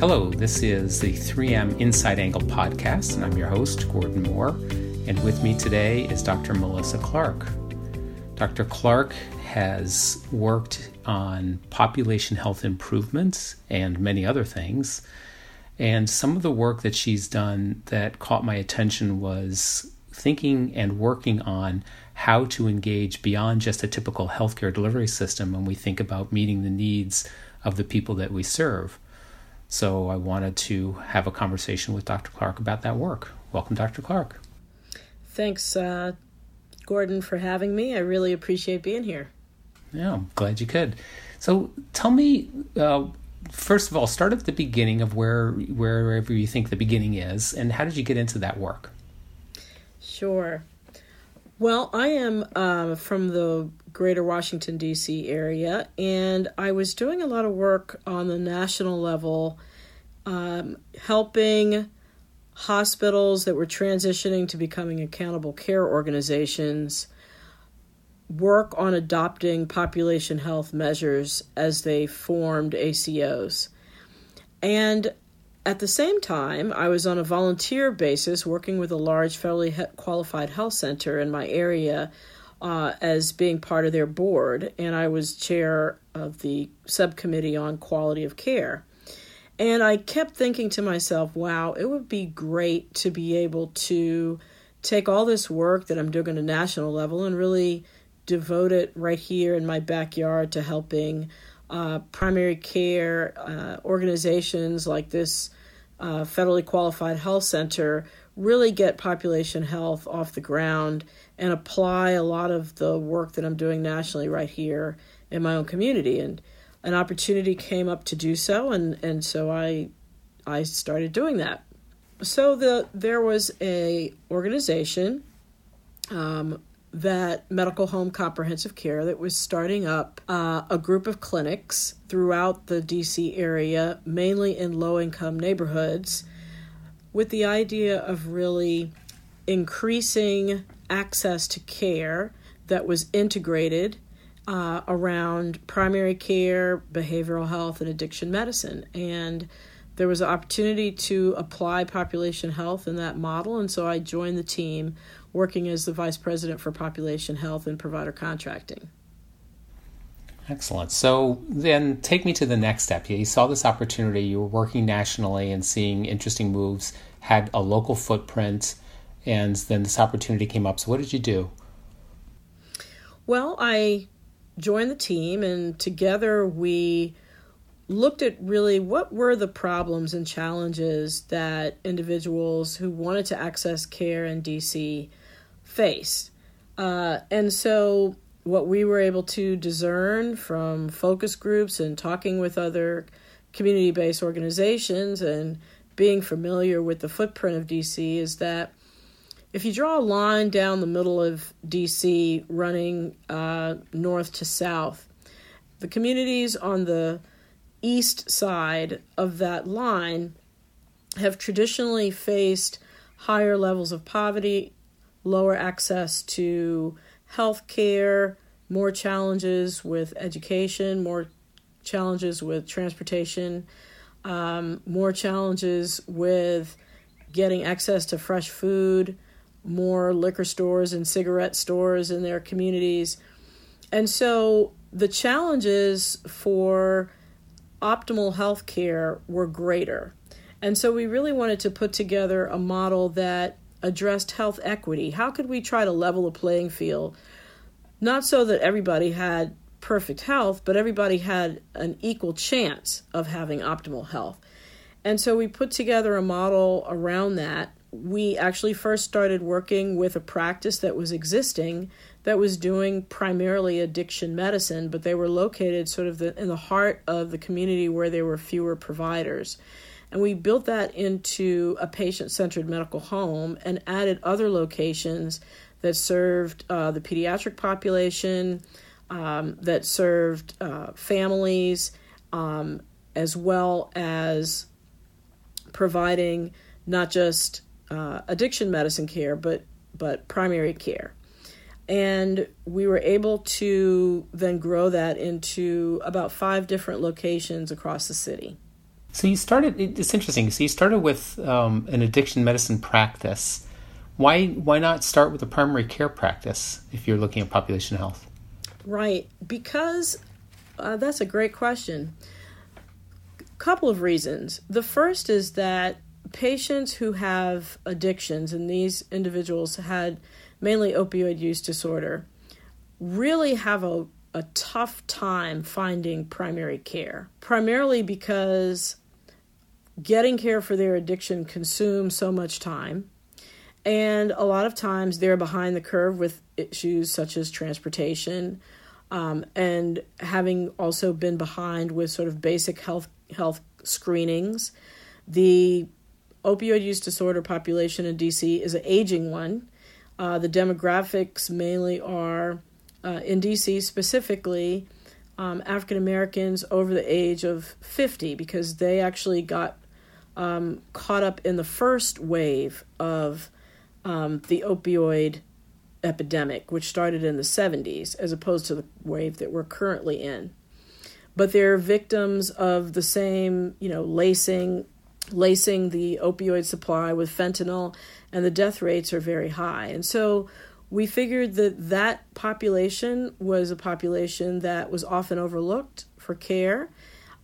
Hello, this is the 3M Inside Angle podcast, and I'm your host, Gordon Moore. And with me today is Dr. Melissa Clarke. Dr. Clarke has worked on population health improvements and many other things. And some of the work that she's done that caught my attention was thinking and working on how to engage beyond just a typical healthcare delivery system when we think about meeting the needs of the people that we serve. So I wanted to have a conversation with Dr. Clarke about that work. Welcome, Dr. Clarke. Thanks, uh, Gordon, for having me. I really appreciate being here. Yeah, I'm glad you could. So tell me, uh, first of all, start at the beginning of where wherever you think the beginning is, and how did you get into that work? Sure. Well, I am uh, from the greater Washington, D.C. area, and I was doing a lot of work on the national level, um, helping hospitals that were transitioning to becoming accountable care organizations work on adopting population health measures as they formed ACOs. And at the same time, I was on a volunteer basis working with a large federally qualified health center in my area uh, as being part of their board, and I was chair of the subcommittee on quality of care. And I kept thinking to myself, wow, it would be great to be able to take all this work that I'm doing at a national level and really devote it right here in my backyard to helping uh, primary care uh, organizations like this uh, federally qualified health center really get population health off the ground and apply a lot of the work that I'm doing nationally right here in my own community. And an opportunity came up to do so, and, and so I I started doing that. So the there was a organization um, that Medical Home Comprehensive Care that was starting up uh, a group of clinics throughout the DC area, mainly in low income neighborhoods, with the idea of really increasing access to care that was integrated uh, around primary care, behavioral health, and addiction medicine. And there was an opportunity to apply population health in that model, and so I joined the team working as the vice president for population health and provider contracting. Excellent. So then take me to the next step. You saw this opportunity, you were working nationally and seeing interesting moves, had a local footprint, and then this opportunity came up. So what did you do? Well, I joined the team, and together we looked at really what were the problems and challenges that individuals who wanted to access care in DC faced. Uh, and so, what we were able to discern from focus groups and talking with other community based organizations and being familiar with the footprint of DC is that if you draw a line down the middle of DC running uh, north to south, the communities on the east side of that line have traditionally faced higher levels of poverty, lower access to health care, more challenges with education, more challenges with transportation, um, more challenges with getting access to fresh food, more liquor stores and cigarette stores in their communities. And so the challenges for optimal health care were greater. And so we really wanted to put together a model that addressed health equity. How could we try to level the playing field? Not so that everybody had perfect health, but everybody had an equal chance of having optimal health. And so we put together a model around that. We actually first started working with a practice that was existing that was doing primarily addiction medicine, but they were located sort of the, in the heart of the community where there were fewer providers. And we built that into a patient centered medical home and added other locations that served uh, the pediatric population, um, that served uh, families, um, as well as providing not just uh, addiction medicine care, but but primary care. And we were able to then grow that into about five different locations across the city. So you started. It's interesting. So you started with um, an addiction medicine practice. Why why not start with a primary care practice if you're looking at population health? Right, because uh, that's a great question. Couple of reasons. The first is that patients who have addictions, and these individuals had mainly opioid use disorder, really have a, a tough time finding primary care, primarily because getting care for their addiction consumes so much time. And a lot of times they're behind the curve with issues such as transportation, um, and having also been behind with sort of basic health health screenings. The opioid use disorder population in DC is an aging one. Uh, the demographics mainly are uh, in DC specifically um, African Americans over the age of 50 because they actually got um, caught up in the first wave of um, the opioid epidemic, which started in the 70s, as opposed to the wave that we're currently in. But they're victims of the same, you know, lacing, lacing the opioid supply with fentanyl, and the death rates are very high. And so we figured that that population was a population that was often overlooked for care,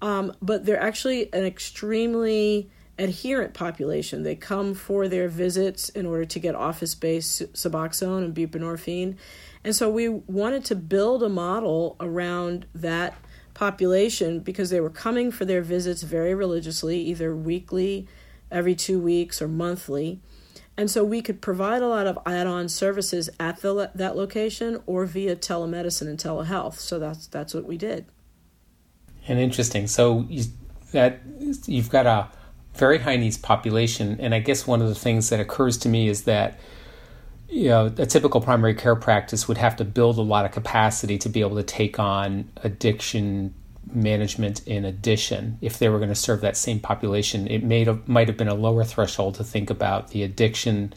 um, but they're actually an extremely adherent population. They come for their visits in order to get office based Suboxone and buprenorphine. And so we wanted to build a model around that population because they were coming for their visits very religiously, either weekly, every two weeks, or monthly. And so we could provide a lot of add-on services at the, that location or via telemedicine and telehealth. So that's that's what we did. And interesting. So you, that you've got a very high needs population. And I guess one of the things that occurs to me is that you know a typical primary care practice would have to build a lot of capacity to be able to take on addiction management in addition. If they were going to serve that same population it may have, might have been a lower threshold to think about the addiction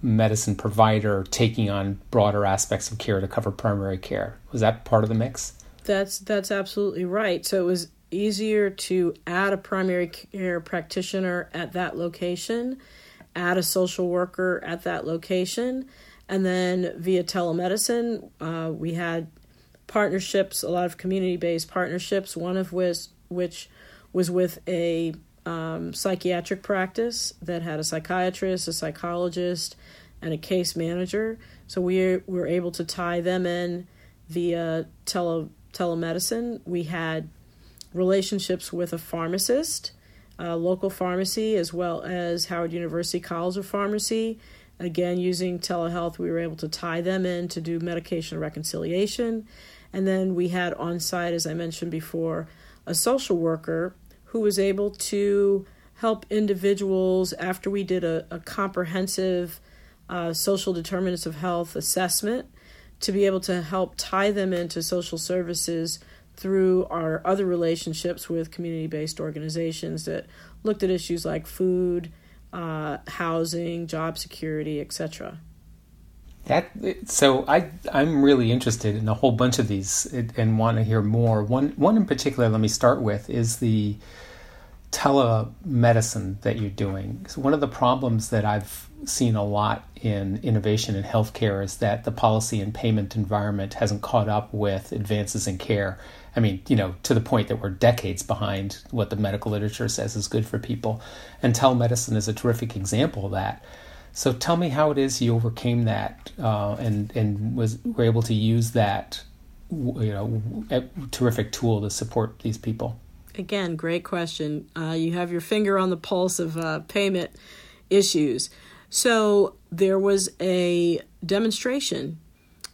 medicine provider taking on broader aspects of care to cover primary care. Was that part of the mix? That's that's absolutely right. So it was easier to add a primary care practitioner at that location, add a social worker at that location, and then via telemedicine, uh, we had partnerships, a lot of community based partnerships, one of which, which was with a um, psychiatric practice that had a psychiatrist, a psychologist, and a case manager. So we were able to tie them in via tele, telemedicine. We had relationships with a pharmacist, a local pharmacy, as well as Howard University College of Pharmacy. Again, using telehealth, we were able to tie them in to do medication reconciliation. And then we had on site, as I mentioned before, a social worker who was able to help individuals after we did a, a comprehensive uh, social determinants of health assessment to be able to help tie them into social services through our other relationships with community based organizations that looked at issues like food, uh, housing, job security, etc. That so I I'm really interested in a whole bunch of these and, and want to hear more. One one in particular, let me start with is the telemedicine that you're doing. So one of the problems that I've seen a lot in innovation in healthcare is that the policy and payment environment hasn't caught up with advances in care. I mean, you know, to the point that we're decades behind what the medical literature says is good for people. And telemedicine is a terrific example of that. So tell me how it is you overcame that uh, and and was were able to use that, you know, terrific tool to support these people. Again, great question. Uh, you have your finger on the pulse of uh, payment issues. So there was a demonstration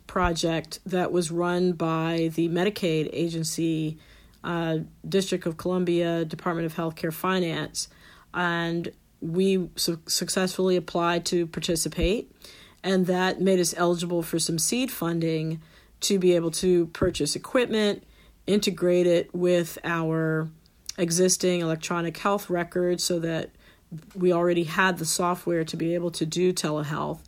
project that was run by the Medicaid agency, uh, District of Columbia, Department of Healthcare Finance, and we su- successfully applied to participate, and that made us eligible for some seed funding to be able to purchase equipment, integrate it with our existing electronic health records so that we already had the software to be able to do telehealth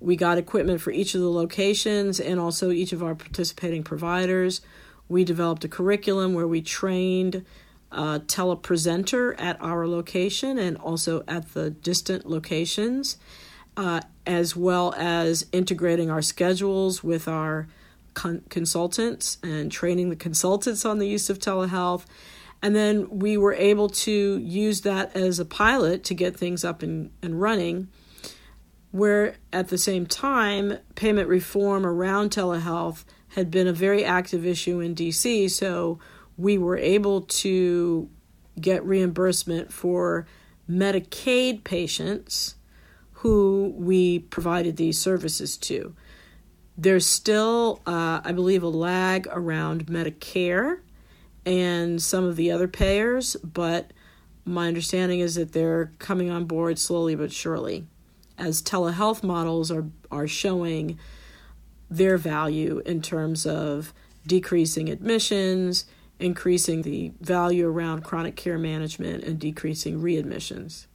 we got equipment for each of the locations and also each of our participating providers. We developed a curriculum where we trained a telepresenter at our location and also at the distant locations, uh, as well as integrating our schedules with our con- consultants and training the consultants on the use of telehealth. And then we were able to use that as a pilot to get things up and, and running. Where at the same time, payment reform around telehealth had been a very active issue in DC. So we were able to get reimbursement for Medicaid patients who we provided these services to. There's still, uh, I believe, a lag around Medicare and some of the other payers, but my understanding is that they're coming on board slowly but surely as telehealth models are, are showing their value in terms of decreasing admissions, increasing the value around chronic care management, and decreasing readmissions.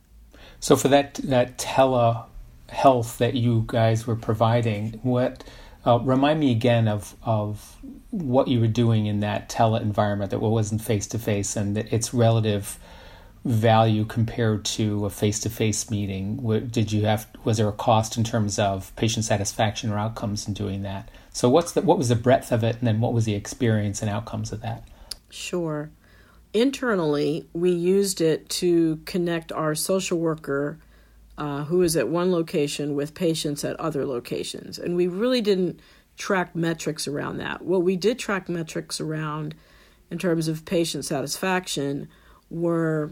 So, for that that telehealth that you guys were providing, what uh, remind me again of of what you were doing in that tele environment that wasn't face to face and its relative value compared to a face to face meeting. Did you have was there a cost in terms of patient satisfaction or outcomes in doing that? So what's the what was the breadth of it, and then what was the experience and outcomes of that? Sure. Internally, we used it to connect our social worker uh, who is at one location with patients at other locations. And we really didn't track metrics around that. What we did track metrics around in terms of patient satisfaction were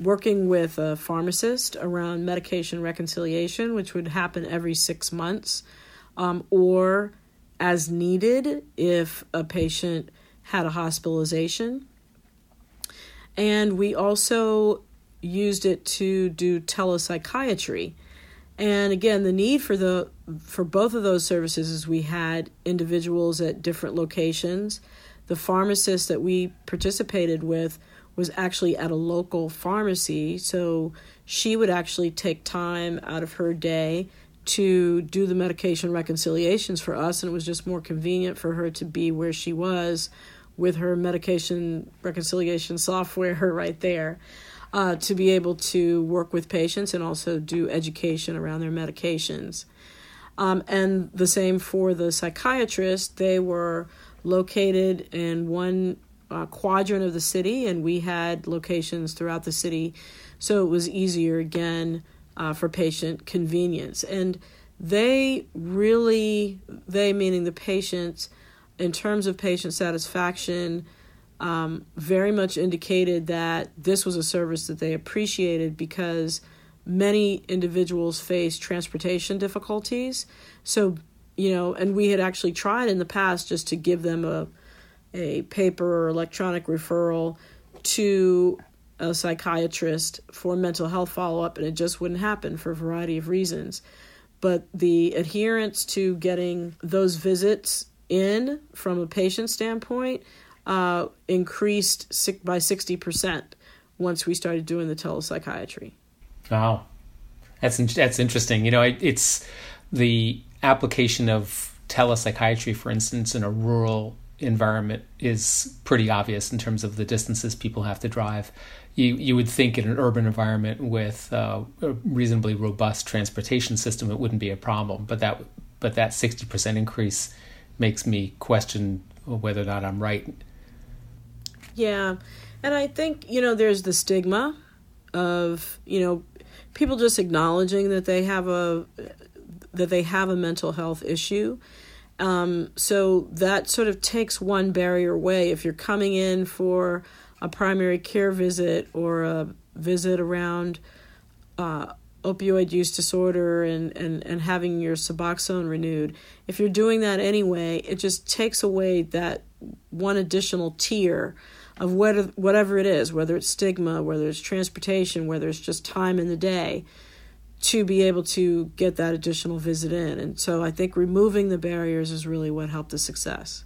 working with a pharmacist around medication reconciliation, which would happen every six months, um, or as needed if a patient had a hospitalization. And we also used it to do telepsychiatry. And again, the need for the for both of those services is we had individuals at different locations. The pharmacist that we participated with was actually at a local pharmacy, so she would actually take time out of her day to do the medication reconciliations for us, and it was just more convenient for her to be where she was with her medication reconciliation software right there uh, to be able to work with patients and also do education around their medications. Um, and the same for the psychiatrist. They were located in one uh, quadrant of the city, and we had locations throughout the city, so it was easier again uh, for patient convenience. And they really, they meaning the patients, in terms of patient satisfaction, um, very much indicated that this was a service that they appreciated because many individuals face transportation difficulties. So, you know, and we had actually tried in the past just to give them a a paper or electronic referral to a psychiatrist for mental health follow up, and it just wouldn't happen for a variety of reasons. But the adherence to getting those visits in from a patient standpoint uh, increased by 60% once we started doing the telepsychiatry. Wow. That's, that's interesting. You know, it's the application of telepsychiatry, for instance, in a rural environment is pretty obvious in terms of the distances people have to drive. You you would think in an urban environment with uh, a reasonably robust transportation system, it wouldn't be a problem. But that but that sixty percent increase makes me question whether or not I'm right yeah. And I think, you know, there's the stigma of, you know, people just acknowledging that they have a that they have a mental health issue. Um, so that sort of takes one barrier away. If you're coming in for a primary care visit or a visit around uh, opioid use disorder and, and, and having your Suboxone renewed, if you're doing that anyway, it just takes away that one additional tier of what, whatever it is, whether it's stigma, whether it's transportation, whether it's just time in the day, to be able to get that additional visit in. And so I think removing the barriers is really what helped the success.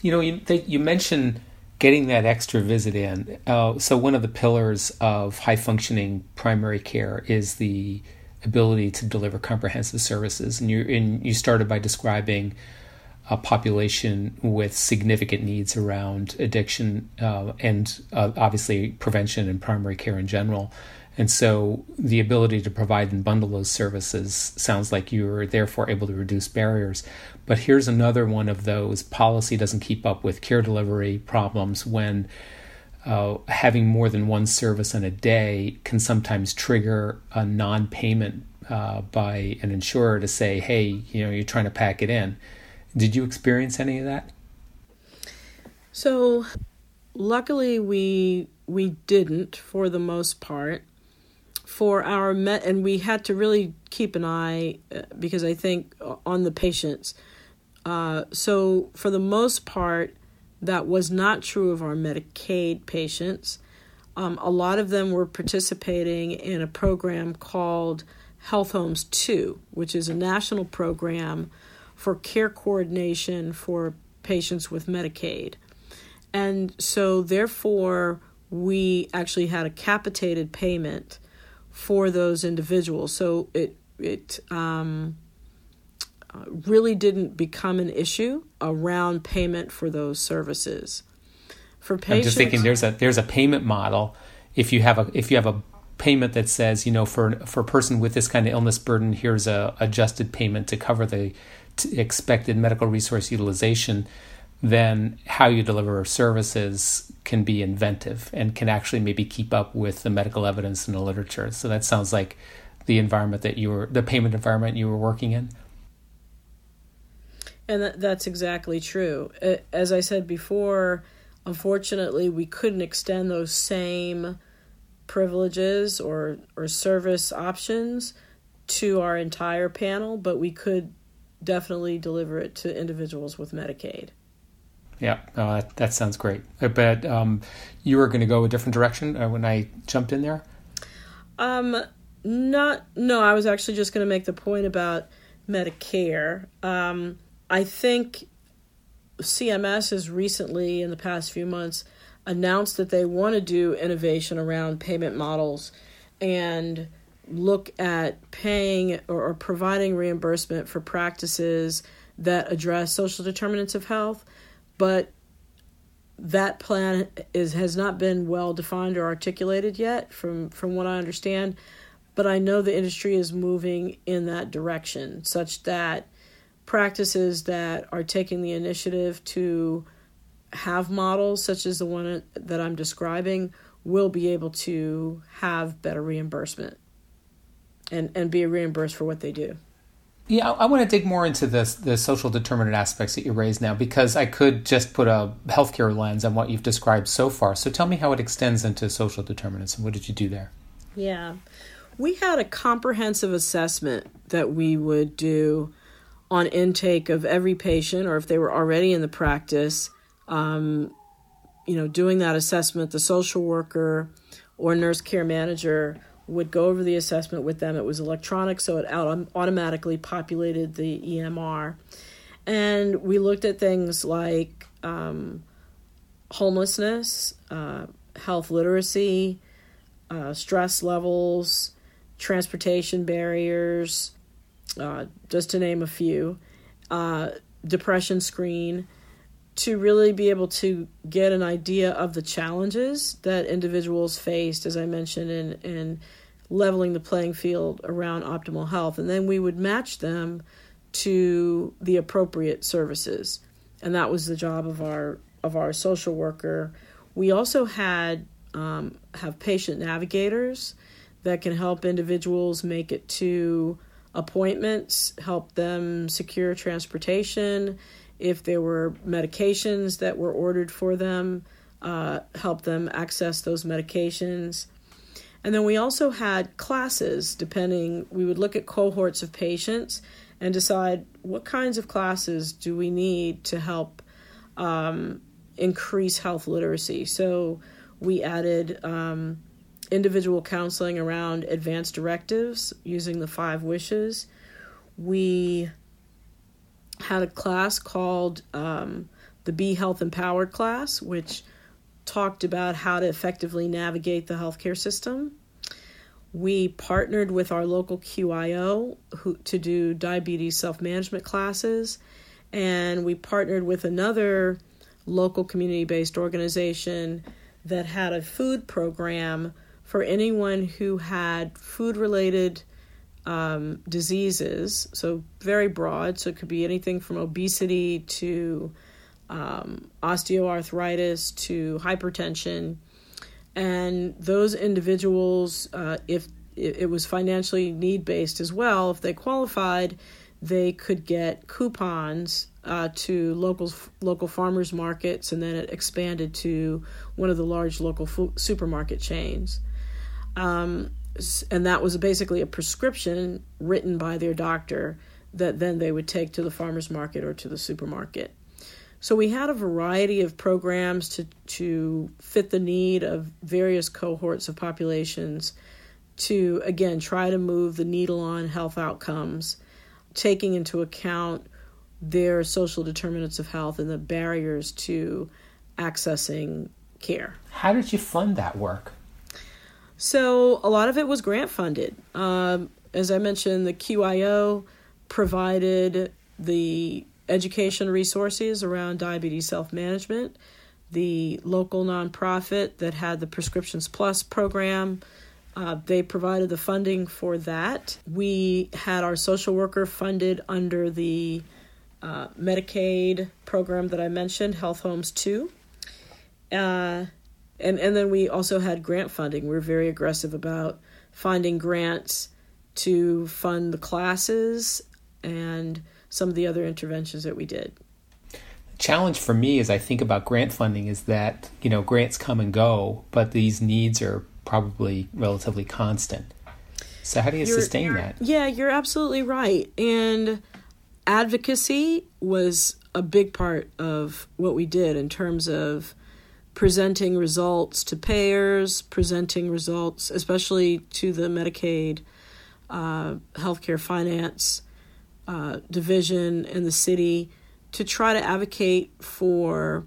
You know, you, they, you mentioned getting that extra visit in. Uh, so one of the pillars of high functioning primary care is the ability to deliver comprehensive services. And you and you started by describing a population with significant needs around addiction uh, and uh, obviously prevention and primary care in general. And so the ability to provide and bundle those services sounds like you're therefore able to reduce barriers. But here's another one of those policy doesn't keep up with care delivery problems when uh, having more than one service in a day can sometimes trigger a non payment uh, by an insurer to say, hey, you know, you're trying to pack it in. Did you experience any of that? So, luckily, we we didn't for the most part. For our met and we had to really keep an eye uh, because i think uh, on the patients. Uh, so for the most part that was not true of our medicaid patients. Um, a lot of them were participating in a program called health homes 2 which is a national program for care coordination for patients with medicaid and so therefore we actually had a capitated payment for those individuals. So it it um, uh, really didn't become an issue around payment for those services. For patients, I'm just thinking there's a there's a payment model. If you have a if you have a payment that says you know for for a person with this kind of illness burden, here's a adjusted payment to cover the expected medical resource utilization then how you deliver services can be inventive and can actually maybe keep up with the medical evidence in the literature. So that sounds like the environment that you were, the payment environment you were working in. And that, that's exactly true. As I said before, unfortunately, we couldn't extend those same privileges or, or service options to our entire panel, but we could definitely deliver it to individuals with Medicaid. Yeah, uh, that, that, sounds great. But um, you were going to go a different direction uh, when I jumped in there. Um, not no. I was actually just going to make the point about Medicare. Um, I think CMS has recently, in the past few months, announced that they want to do innovation around payment models and look at paying or, or providing reimbursement for practices that address social determinants of health but that plan is has not been well defined or articulated yet from from what I understand but I know the industry is moving in that direction such that practices that are taking the initiative to have models such as the one that I'm describing will be able to have better reimbursement and and be reimbursed for what they do. Yeah, I, I want to dig more into this the social determinant aspects that you raised now because I could just put a healthcare lens on what you've described so far. So tell me how it extends into social determinants and what did you do there? Yeah. We had a comprehensive assessment that we would do on intake of every patient or if they were already in the practice um, you know doing that assessment the social worker or nurse care manager would go over the assessment with them. It was electronic, so it automatically populated the EMR. And we looked at things like um, homelessness, uh, health literacy, uh, stress levels, transportation barriers, uh, just to name a few, uh, depression screen to really be able to get an idea of the challenges that individuals faced, as I mentioned, in, in leveling the playing field around optimal health. And then we would match them to the appropriate services. And that was the job of our of our social worker. We also had um, have patient navigators that can help individuals make it to appointments, help them secure transportation, if there were medications that were ordered for them, uh, help them access those medications. And then we also had classes, depending, we would look at cohorts of patients and decide what kinds of classes do we need to help um, increase health literacy. So we added um, individual counseling around advanced directives using the five wishes. We had a class called um, the Be Health Empowered class, which talked about how to effectively navigate the healthcare system. We partnered with our local QIO who, to do diabetes self management classes, and we partnered with another local community based organization that had a food program for anyone who had food related um, diseases, so very broad. So it could be anything from obesity to um, osteoarthritis to hypertension. And those individuals, uh, if it was financially need based as well, if they qualified, they could get coupons uh, to local local farmers markets, and then it expanded to one of the large local supermarket chains. Um, and that was basically a prescription written by their doctor that then they would take to the farmers market or to the supermarket. So we had a variety of programs to to fit the need of various cohorts of populations to again try to move the needle on health outcomes, taking into account their social determinants of health and the barriers to accessing care. How did you fund that work? So a lot of it was grant funded. Um, as I mentioned, the QIO provided the education resources around diabetes self management. The local nonprofit that had the Prescriptions Plus program, uh, they provided the funding for that. We had our social worker funded under the uh, Medicaid program that I mentioned, Health Homes 2. Uh, and, and then we also had grant funding. We we're very aggressive about finding grants to fund the classes and some of the other interventions that we did. The challenge for me as I think about grant funding is that, you know, grants come and go, but these needs are probably relatively constant. So how do you you're, sustain that? Yeah, you're absolutely right. And advocacy was a big part of what we did in terms of presenting results to payers, presenting results, especially to the Medicaid uh, healthcare finance uh, division in the city, to try to advocate for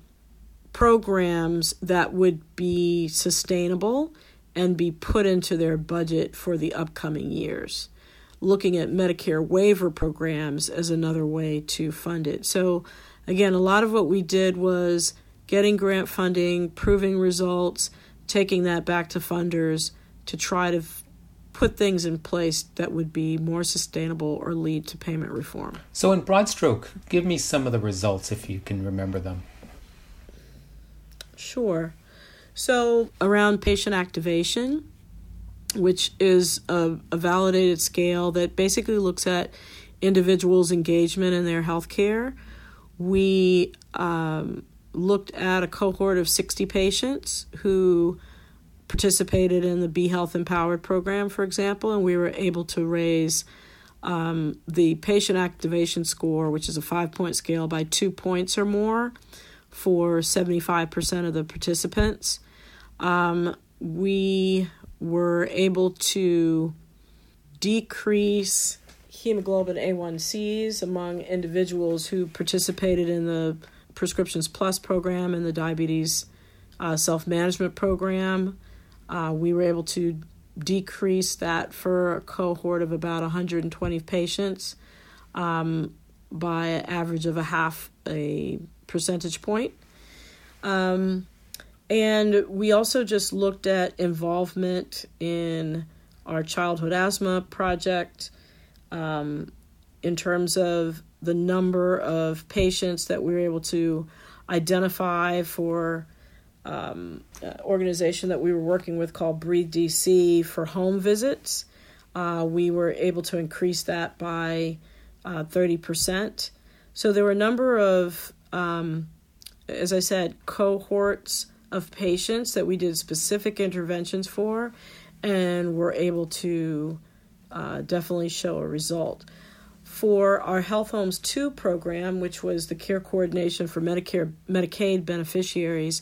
programs that would be sustainable and be put into their budget for the upcoming years looking at Medicare waiver programs as another way to fund it. So, again, a lot of what we did was getting grant funding, proving results, taking that back to funders to try to f- put things in place that would be more sustainable or lead to payment reform. So, in broad stroke, give me some of the results if you can remember them. Sure. So, around patient activation, which is a, a validated scale that basically looks at individuals' engagement in their health care. We um, looked at a cohort of 60 patients who participated in the Be Health Empowered program, for example, and we were able to raise um, the patient activation score, which is a five point scale, by two points or more for 75% of the participants. Um, we were able to decrease hemoglobin A1Cs among individuals who participated in the Prescriptions Plus program and the diabetes uh, self management program. Uh, we were able to decrease that for a cohort of about 120 patients um, by an average of a half a percentage point. Um, and we also just looked at involvement in our childhood asthma project um, in terms of the number of patients that we were able to identify for um, organization that we were working with called Breathe DC for home visits. Uh, we were able to increase that by uh, 30%. So there were a number of, um, as I said, cohorts of patients that we did specific interventions for and were able to uh, definitely show a result. For our Health Homes 2 program, which was the care coordination for Medicare Medicaid beneficiaries,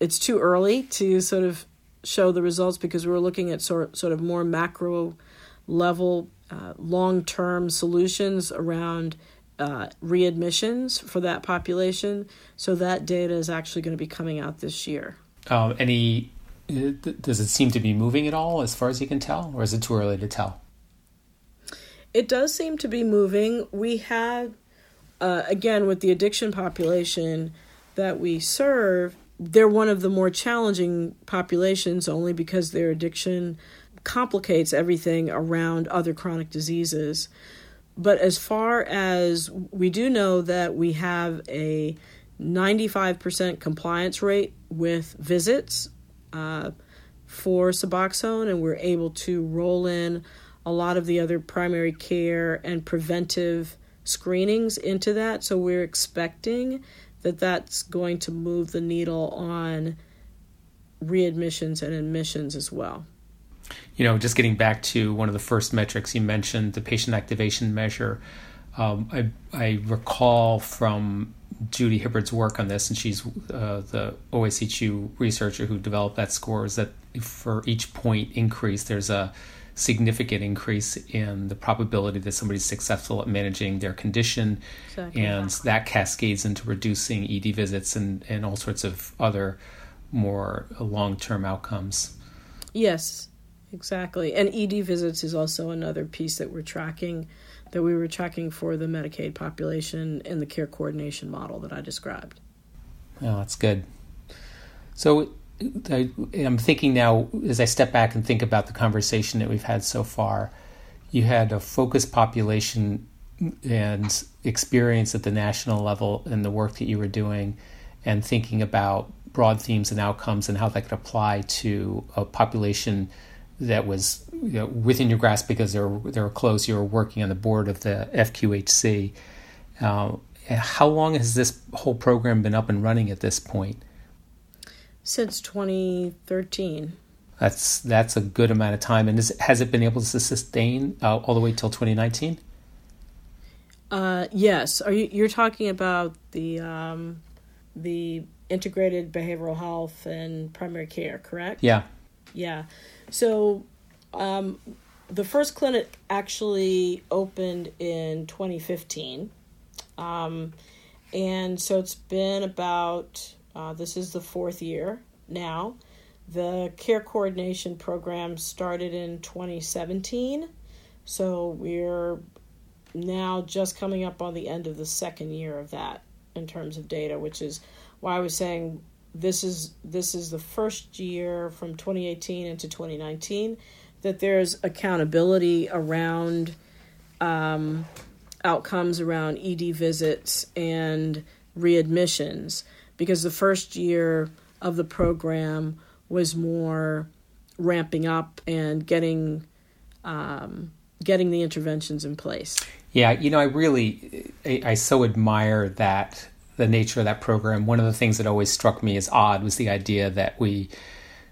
it's too early to sort of show the results because we're looking at sort, sort of more macro level, uh, long term solutions around uh, readmissions for that population. So that data is actually going to be coming out this year. Um, any uh, does it seem to be moving at all, as far as you can tell, or is it too early to tell? It does seem to be moving. We had uh, again, with the addiction population that we serve, they're one of the more challenging populations only because their addiction complicates everything around other chronic diseases. But as far as we do know that we have a 95% compliance rate with visits uh, for Suboxone, and we're able to roll in a lot of the other primary care and preventive screenings into that. So we're expecting that that's going to move the needle on readmissions and admissions as well you know, just getting back to one of the first metrics you mentioned, the patient activation measure. Um, I, I recall from Judy Hibbard's work on this, and she's uh, the OACHU researcher who developed that score, is that for each point increase, there's a significant increase in the probability that somebody's successful at managing their condition, exactly. and that cascades into reducing ED visits and, and all sorts of other more long term outcomes. Yes, Exactly. And ED visits is also another piece that we're tracking, that we were tracking for the Medicaid population in the care coordination model that I described. Oh, that's good. So I, am thinking now, as I step back and think about the conversation that we've had so far, you had a focused population and experience at the national level in the work that you were doing and thinking about broad themes and outcomes and how that could apply to a population that was you know, within your grasp because they were they were close. You were working on the board of the FQHC. Uh, how long has this whole program been up and running at this point? Since 2013. That's that's a good amount of time. And is, has it been able to sustain uh, all the way till 2019? Uh, yes. Are you you're talking about the um, the integrated behavioral health and primary care, correct? Yeah. Yeah. So, um, the first clinic actually opened in 2015. Um, and so it's been about, uh, this is the fourth year now. The care coordination program started in 2017. So we're now just coming up on the end of the second year of that in terms of data, which is why I was saying this is this is the first year from 2018 into 2019 that there's accountability around um, outcomes around ED visits and readmissions because the first year of the program was more ramping up and getting um, getting the interventions in place. Yeah, you know, I really I, I so admire that the nature of that program, one of the things that always struck me as odd was the idea that we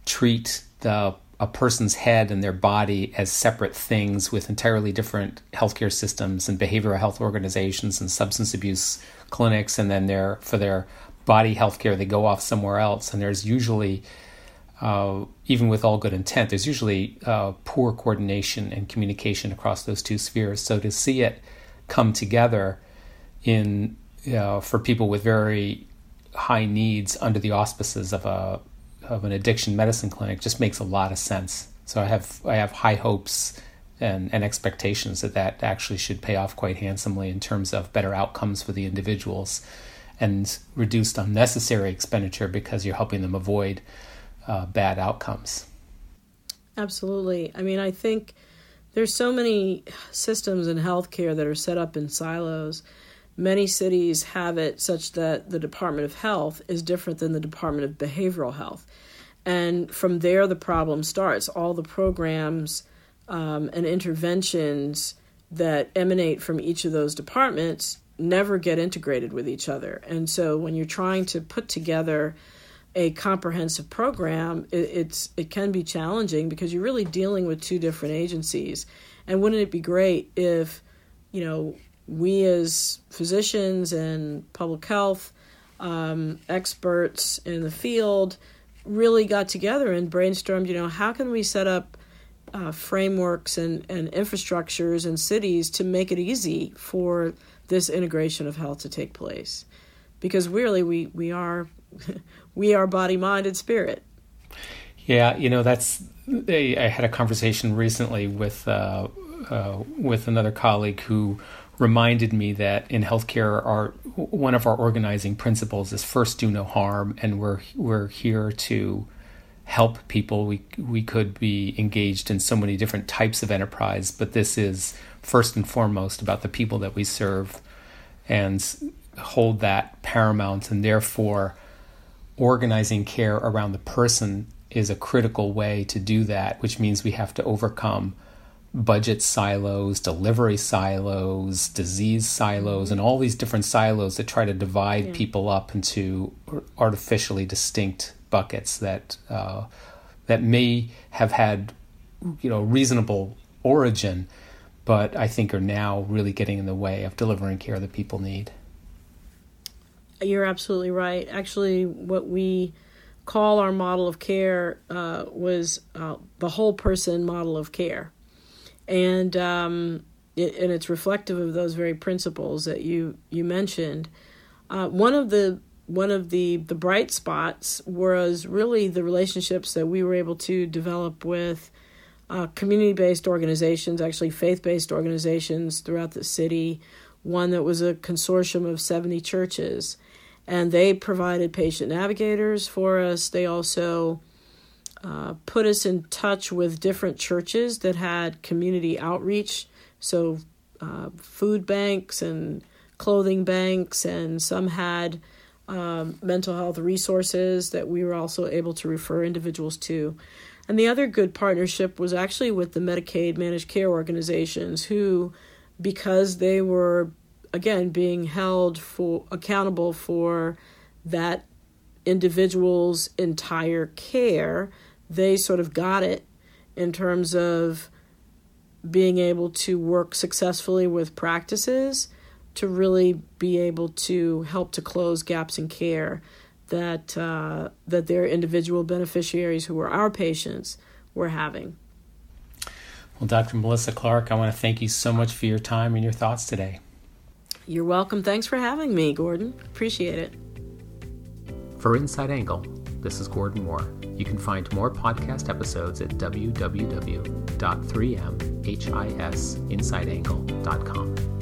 treat the a person's head and their body as separate things with entirely different healthcare systems and behavioral health organizations and substance abuse clinics, and then their for their body health care they go off somewhere else. And there's usually, uh, even with all good intent, there's usually uh, poor coordination and communication across those two spheres. So to see it come together in uh, for people with very high needs under the auspices of a of an addiction medicine clinic just makes a lot of sense. So I have I have high hopes and, and expectations that that actually should pay off quite handsomely in terms of better outcomes for the individuals and reduced unnecessary expenditure because you're helping them avoid uh, bad outcomes. Absolutely. I mean, I think there's so many systems in healthcare that are set up in silos Many cities have it such that the Department of Health is different than the Department of Behavioral Health. And from there, the problem starts. All the programs um, and interventions that emanate from each of those departments never get integrated with each other. And so when you're trying to put together a comprehensive program, it, it's it can be challenging because you're really dealing with two different agencies. And wouldn't it be great if, you know, we as physicians and public health um, experts in the field really got together and brainstormed you know how can we set up uh, frameworks and, and infrastructures and cities to make it easy for this integration of health to take place. Because really we, we are we are body mind and spirit. Yeah you know that's i had a conversation recently with uh, uh, with another colleague who reminded me that in healthcare, our one of our organizing principles is first do no harm, and we're we're here to help people. We we could be engaged in so many different types of enterprise, but this is first and foremost about the people that we serve, and hold that paramount, and therefore organizing care around the person is a critical way to do that, which means we have to overcome budget silos, delivery silos, disease silos, and all these different silos that try to divide yeah. people up into artificially distinct buckets that uh, that may have had you know reasonable origin, but I think are now really getting in the way of delivering care that people need. You're absolutely right. Actually, what we call our model of care uh, was uh, the whole person model of care, and um, it, and it's reflective of those very principles that you you mentioned. Uh, one of the one of the the bright spots was really the relationships that we were able to develop with uh, community based organizations, actually faith based organizations throughout the city. One that was a consortium of 70 churches and they provided patient navigators for us. They also uh, put us in touch with different churches that had community outreach, so uh, food banks and clothing banks, and some had um, mental health resources that we were also able to refer individuals to. And the other good partnership was actually with the Medicaid managed care organizations who, because they were again being held for accountable for that individual's entire care they sort of got it in terms of being able to work successfully with practices to really be able to help to close gaps in care that uh, that their individual beneficiaries who were our patients were having. Well, Dr. Melissa Clarke, I want to thank you so much for your time and your thoughts today. You're welcome. Thanks for having me, Gordon. Appreciate it. For Inside Angle, this is Gordon Moore. You can find more podcast episodes at www.3mhisinsideangle.com.